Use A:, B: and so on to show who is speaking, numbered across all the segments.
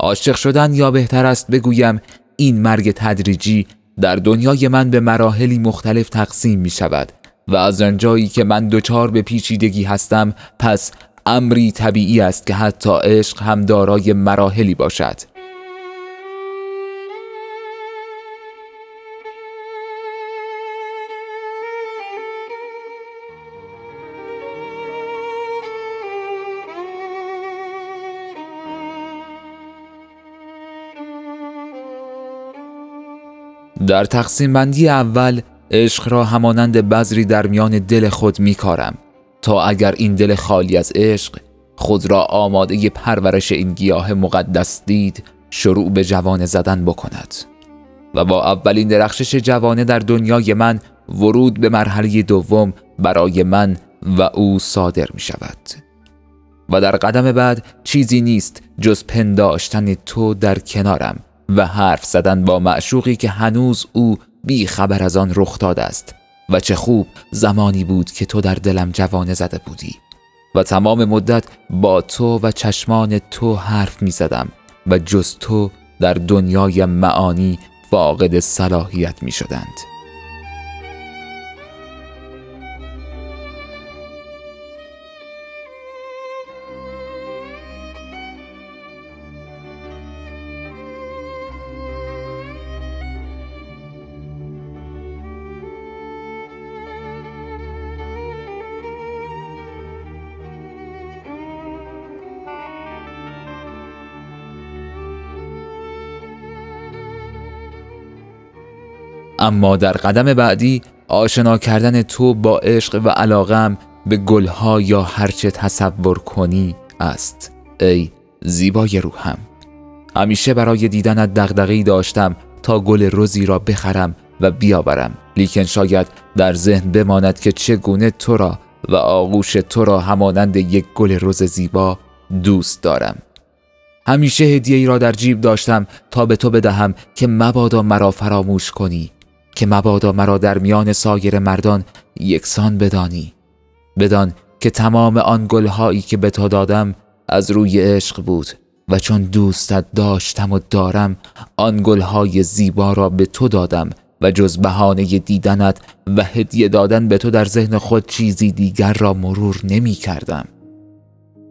A: عاشق شدن یا بهتر است بگویم این مرگ تدریجی در دنیای من به مراحلی مختلف تقسیم می شود و از آنجایی که من دچار به پیچیدگی هستم پس امری طبیعی است که حتی عشق هم دارای مراحلی باشد. در تقسیم بندی اول عشق را همانند بذری در میان دل خود می کارم تا اگر این دل خالی از عشق خود را آماده پرورش این گیاه مقدس دید شروع به جوانه زدن بکند. و با اولین درخشش جوانه در دنیای من ورود به مرحله دوم برای من و او صادر می شود و در قدم بعد چیزی نیست جز پنداشتن تو در کنارم. و حرف زدن با معشوقی که هنوز او بی خبر از آن رخ داده است و چه خوب زمانی بود که تو در دلم جوانه زده بودی و تمام مدت با تو و چشمان تو حرف می زدم و جز تو در دنیای معانی فاقد صلاحیت می شدند. اما در قدم بعدی آشنا کردن تو با عشق و علاقم به گلها یا هرچه تصور کنی است. ای زیبای روحم همیشه برای دیدنت دغدغه‌ای داشتم تا گل روزی را بخرم و بیاورم. لیکن شاید در ذهن بماند که چگونه تو را و آغوش تو را همانند یک گل روز زیبا دوست دارم. همیشه هدیه ای را در جیب داشتم تا به تو بدهم که مبادا مرا فراموش کنی. که مبادا مرا در میان سایر مردان یکسان بدانی. بدان که تمام آن گلهایی که به تو دادم از روی عشق بود و چون دوستت داشتم و دارم آن گلهای زیبا را به تو دادم و جز بهانه دیدنت و هدیه دادن به تو در ذهن خود چیزی دیگر را مرور نمی کردم.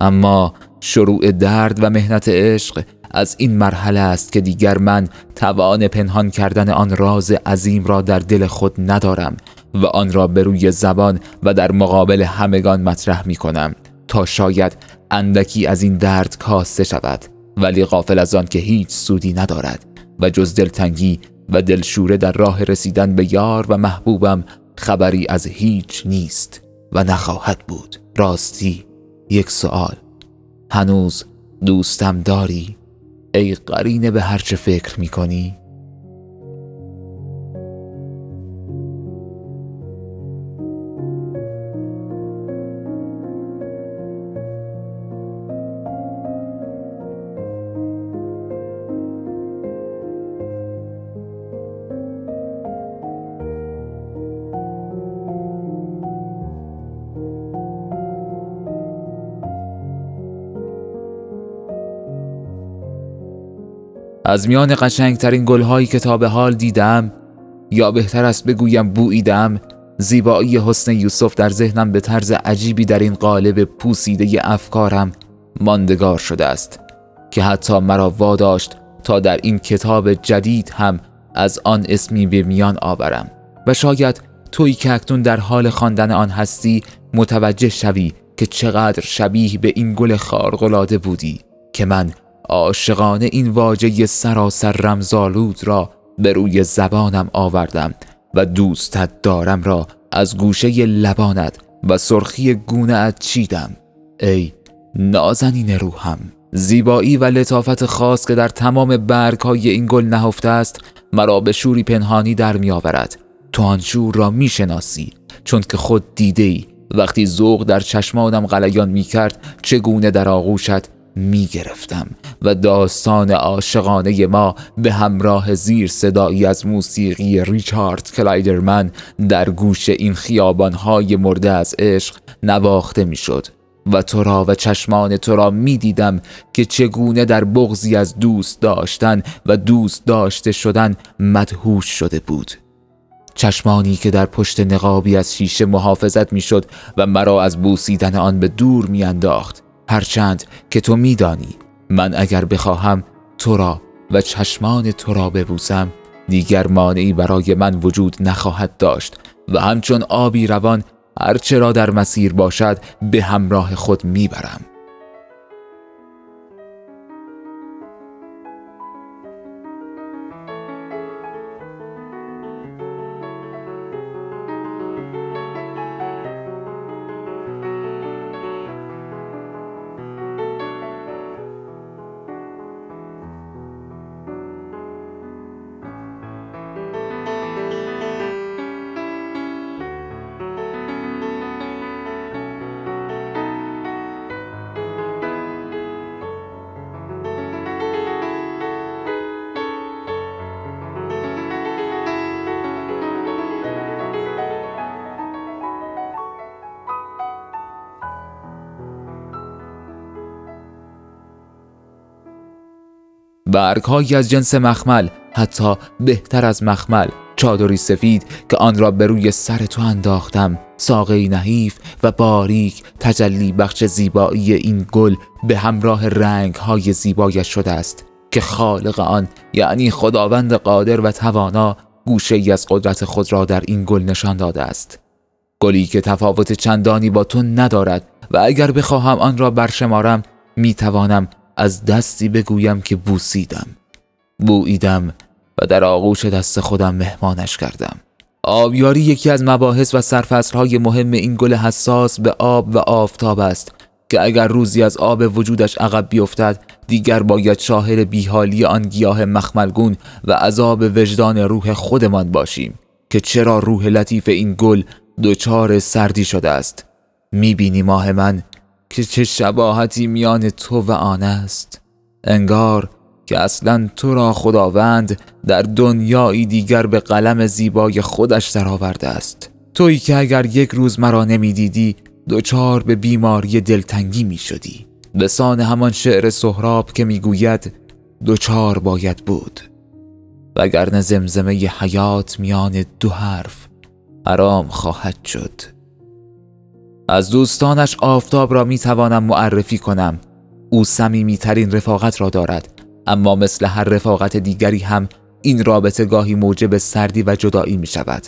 A: اما شروع درد و مهنت عشق از این مرحله است که دیگر من توان پنهان کردن آن راز عظیم را در دل خود ندارم و آن را به روی زبان و در مقابل همگان مطرح می کنم تا شاید اندکی از این درد کاسته شود ولی غافل از آن که هیچ سودی ندارد و جز دلتنگی و دلشوره در راه رسیدن به یار و محبوبم خبری از هیچ نیست و نخواهد بود. راستی یک سوال. هنوز دوستم داری؟ ای قرینه به هرچه فکر می‌کنی از میان قشنگترین گلهایی که تا به حال دیدم یا بهتر است بگویم بوییدم زیبایی حسن یوسف در ذهنم به طرز عجیبی در این قالب پوسیده افکارم ماندگار شده است که حتی مرا واداشت تا در این کتاب جدید هم از آن اسمی به میان آورم. و شاید توی که اکنون در حال خواندن آن هستی متوجه شوی که چقدر شبیه به این گل خارقلاده بودی که من عاشقانه این واژه سراسر رمزالود را به روی زبانم آوردم و دوستت دارم را از گوشه لبانت و سرخی گونه چیدم. ای نازنین روحم زیبایی و لطافت خاص که در تمام برگ های این گل نهفته است مرا به شوری پنهانی در می آورد. تو آن شور را می شناسی چون که خود دیده ای وقتی ذوق در چشمانم غلیان می کرد چگونه در آغوشت می گرفتم و داستان عاشقانه ما به همراه زیر صدایی از موسیقی ریچارد کلایدرمن در گوش این خیابانهای مرده از عشق نواخته می شد و تو را و چشمان تو را می دیدم که چگونه در بغزی از دوست داشتن و دوست داشته شدن مدهوش شده بود. چشمانی که در پشت نقابی از شیشه محافظت می‌شد و مرا از بوسیدن آن به دور میانداخت. هرچند که تو میدانی. من اگر بخواهم تو را و چشمان تو را ببوسم دیگر مانعی برای من وجود نخواهد داشت و همچون آبی روان هرچه را در مسیر باشد به همراه خود می‌برم. برگهایی از جنس مخمل حتی بهتر از مخمل. چادری سفید که آن را به روی سر تو انداختم. ساقه نحیف و باریک تجلی بخش زیبایی این گل به همراه رنگ های زیبایش شده است که خالق آن یعنی خداوند قادر و توانا گوشه ای از قدرت خود را در این گل نشان داده است. گلی که تفاوت چندانی با تو ندارد و اگر بخواهم آن را برشمارم می توانم از دستی بگویم که بوسیدم. بوییدم و در آغوش دست خودم مهمانش کردم. آبیاری یکی از مباحث و سرفصلهای مهم این گل حساس به آب و آفتاب است که اگر روزی از آب وجودش عقب بیفتد دیگر باید شاهد بیحالی آن گیاه مخملگون و عذاب وجدان روح خودمان باشیم که چرا روح لطیف این گل دچار سردی شده است. می‌بینی ماه من که چه شباهتی میان تو و آن است. انگار که اصلا تو را خداوند در دنیایی دیگر به قلم زیبای خودش درآورده است. تویی که اگر یک روز مرا نمی‌دیدی دچار به بیماری دلتنگی می شدی به سان همان شعر سهراب که می‌گوید دچار باید بود. وگرنه زمزمه حیات میان دو حرف حرام خواهد شد. از دوستانش آفتاب را می توانم معرفی کنم. او سمیمی ترین رفاقت را دارد اما مثل هر رفاقت دیگری هم این رابطه گاهی موجب سردی و جدایی می شود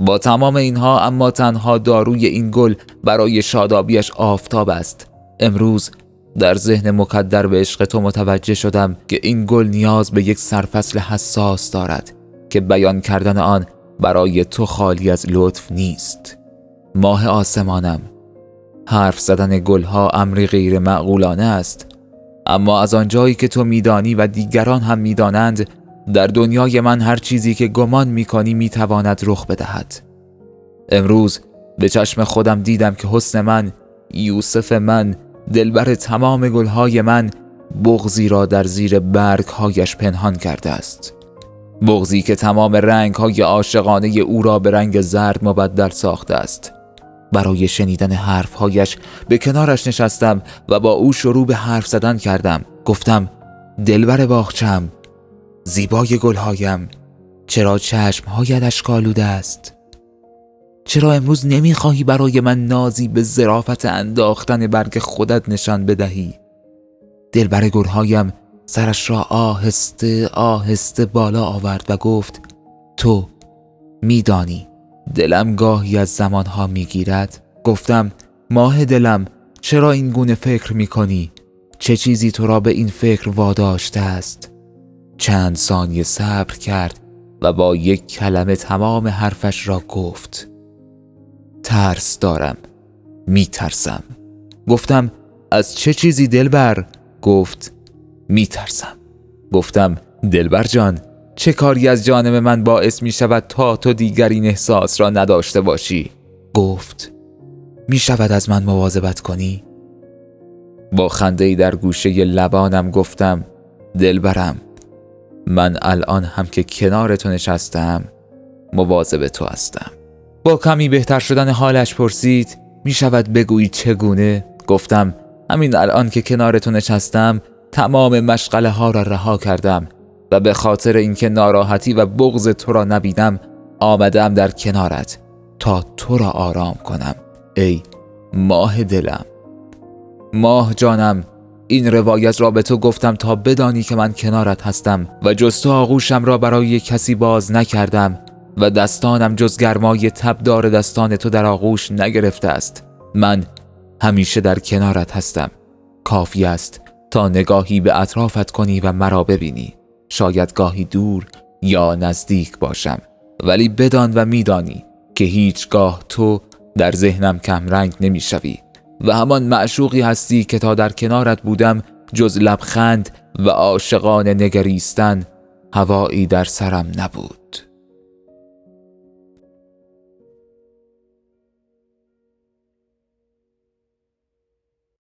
A: با تمام اینها اما تنها داروی این گل برای شادابیش آفتاب است. امروز در ذهن مکدر به عشق تو متوجه شدم که این گل نیاز به یک سرفصل حساس دارد که بیان کردن آن برای تو خالی از لطف نیست. ماه آسمانم. حرف زدن گلها امری غیر معقولانه است. اما از آنجایی که تو میدانی و دیگران هم می‌دانند در دنیای من هر چیزی که گمان می‌کنی می‌تواند رخ بدهد. امروز به چشم خودم دیدم که حسن من یوسف من دلبر تمام گلهای من بغزی را در زیر برگهایش پنهان کرده است. بغزی که تمام رنگهای عاشقانه او را به رنگ زرد مبدل ساخته است. برای شنیدن حرفهایش به کنارش نشستم و با او شروع به حرف زدن کردم. گفتم دلبر باغچم زیبای گلهایم چرا چشمهایت اشکالوده است؟ چرا امروز نمی‌خواهی برای من نازی به زرافت انداختن برگ خودت نشان بدهی؟ دلبر گلهایم سرش را آهسته آهسته بالا آورد و گفت تو میدانی دلم گاهی از زمانها می‌گیرد گفتم ماه دلم چرا این گونه فکر می‌کنی؟ چه چیزی تو را به این فکر واداشته است؟ چند ثانیه صبر کرد و با یک کلمه تمام حرفش را گفت ترس دارم میترسم گفتم از چه چیزی دلبر؟ گفت میترسم گفتم دلبر جان چه کاری از جانب من باعث می شود تا تو دیگر این احساس را نداشته باشی؟ گفت می شود از من مواظبت کنی؟ با خنده در گوشه لبانم گفتم دلبرم من الان هم که کنار تو نشستم مواظب تو هستم. با کمی بهتر شدن حالش پرسید می شود بگویی چگونه؟ گفتم همین الان که کنار تو نشستم تمام مشغله ها را رها کردم. و به خاطر اینکه ناراحتی و بغض تو را نبیدم آمدم در کنارت تا تو را آرام کنم ای ماه دلم. ماه جانم این روایت را به تو گفتم تا بدانی که من کنارت هستم و جز تو آغوشم را برای کسی باز نکردم و دستانم جز گرمای تبدار دستان تو در آغوش نگرفته است. من همیشه در کنارت هستم. کافی است تا نگاهی به اطرافت کنی و مرا ببینی. شاید گاهی دور یا نزدیک باشم ولی بدان و میدانی که هیچگاه تو در ذهنم کم رنگ نمی‌شوی و همان معشوقی هستی که تا در کنارت بودم جز لبخند و عاشقان نگریستن هوایی در سرم نبود.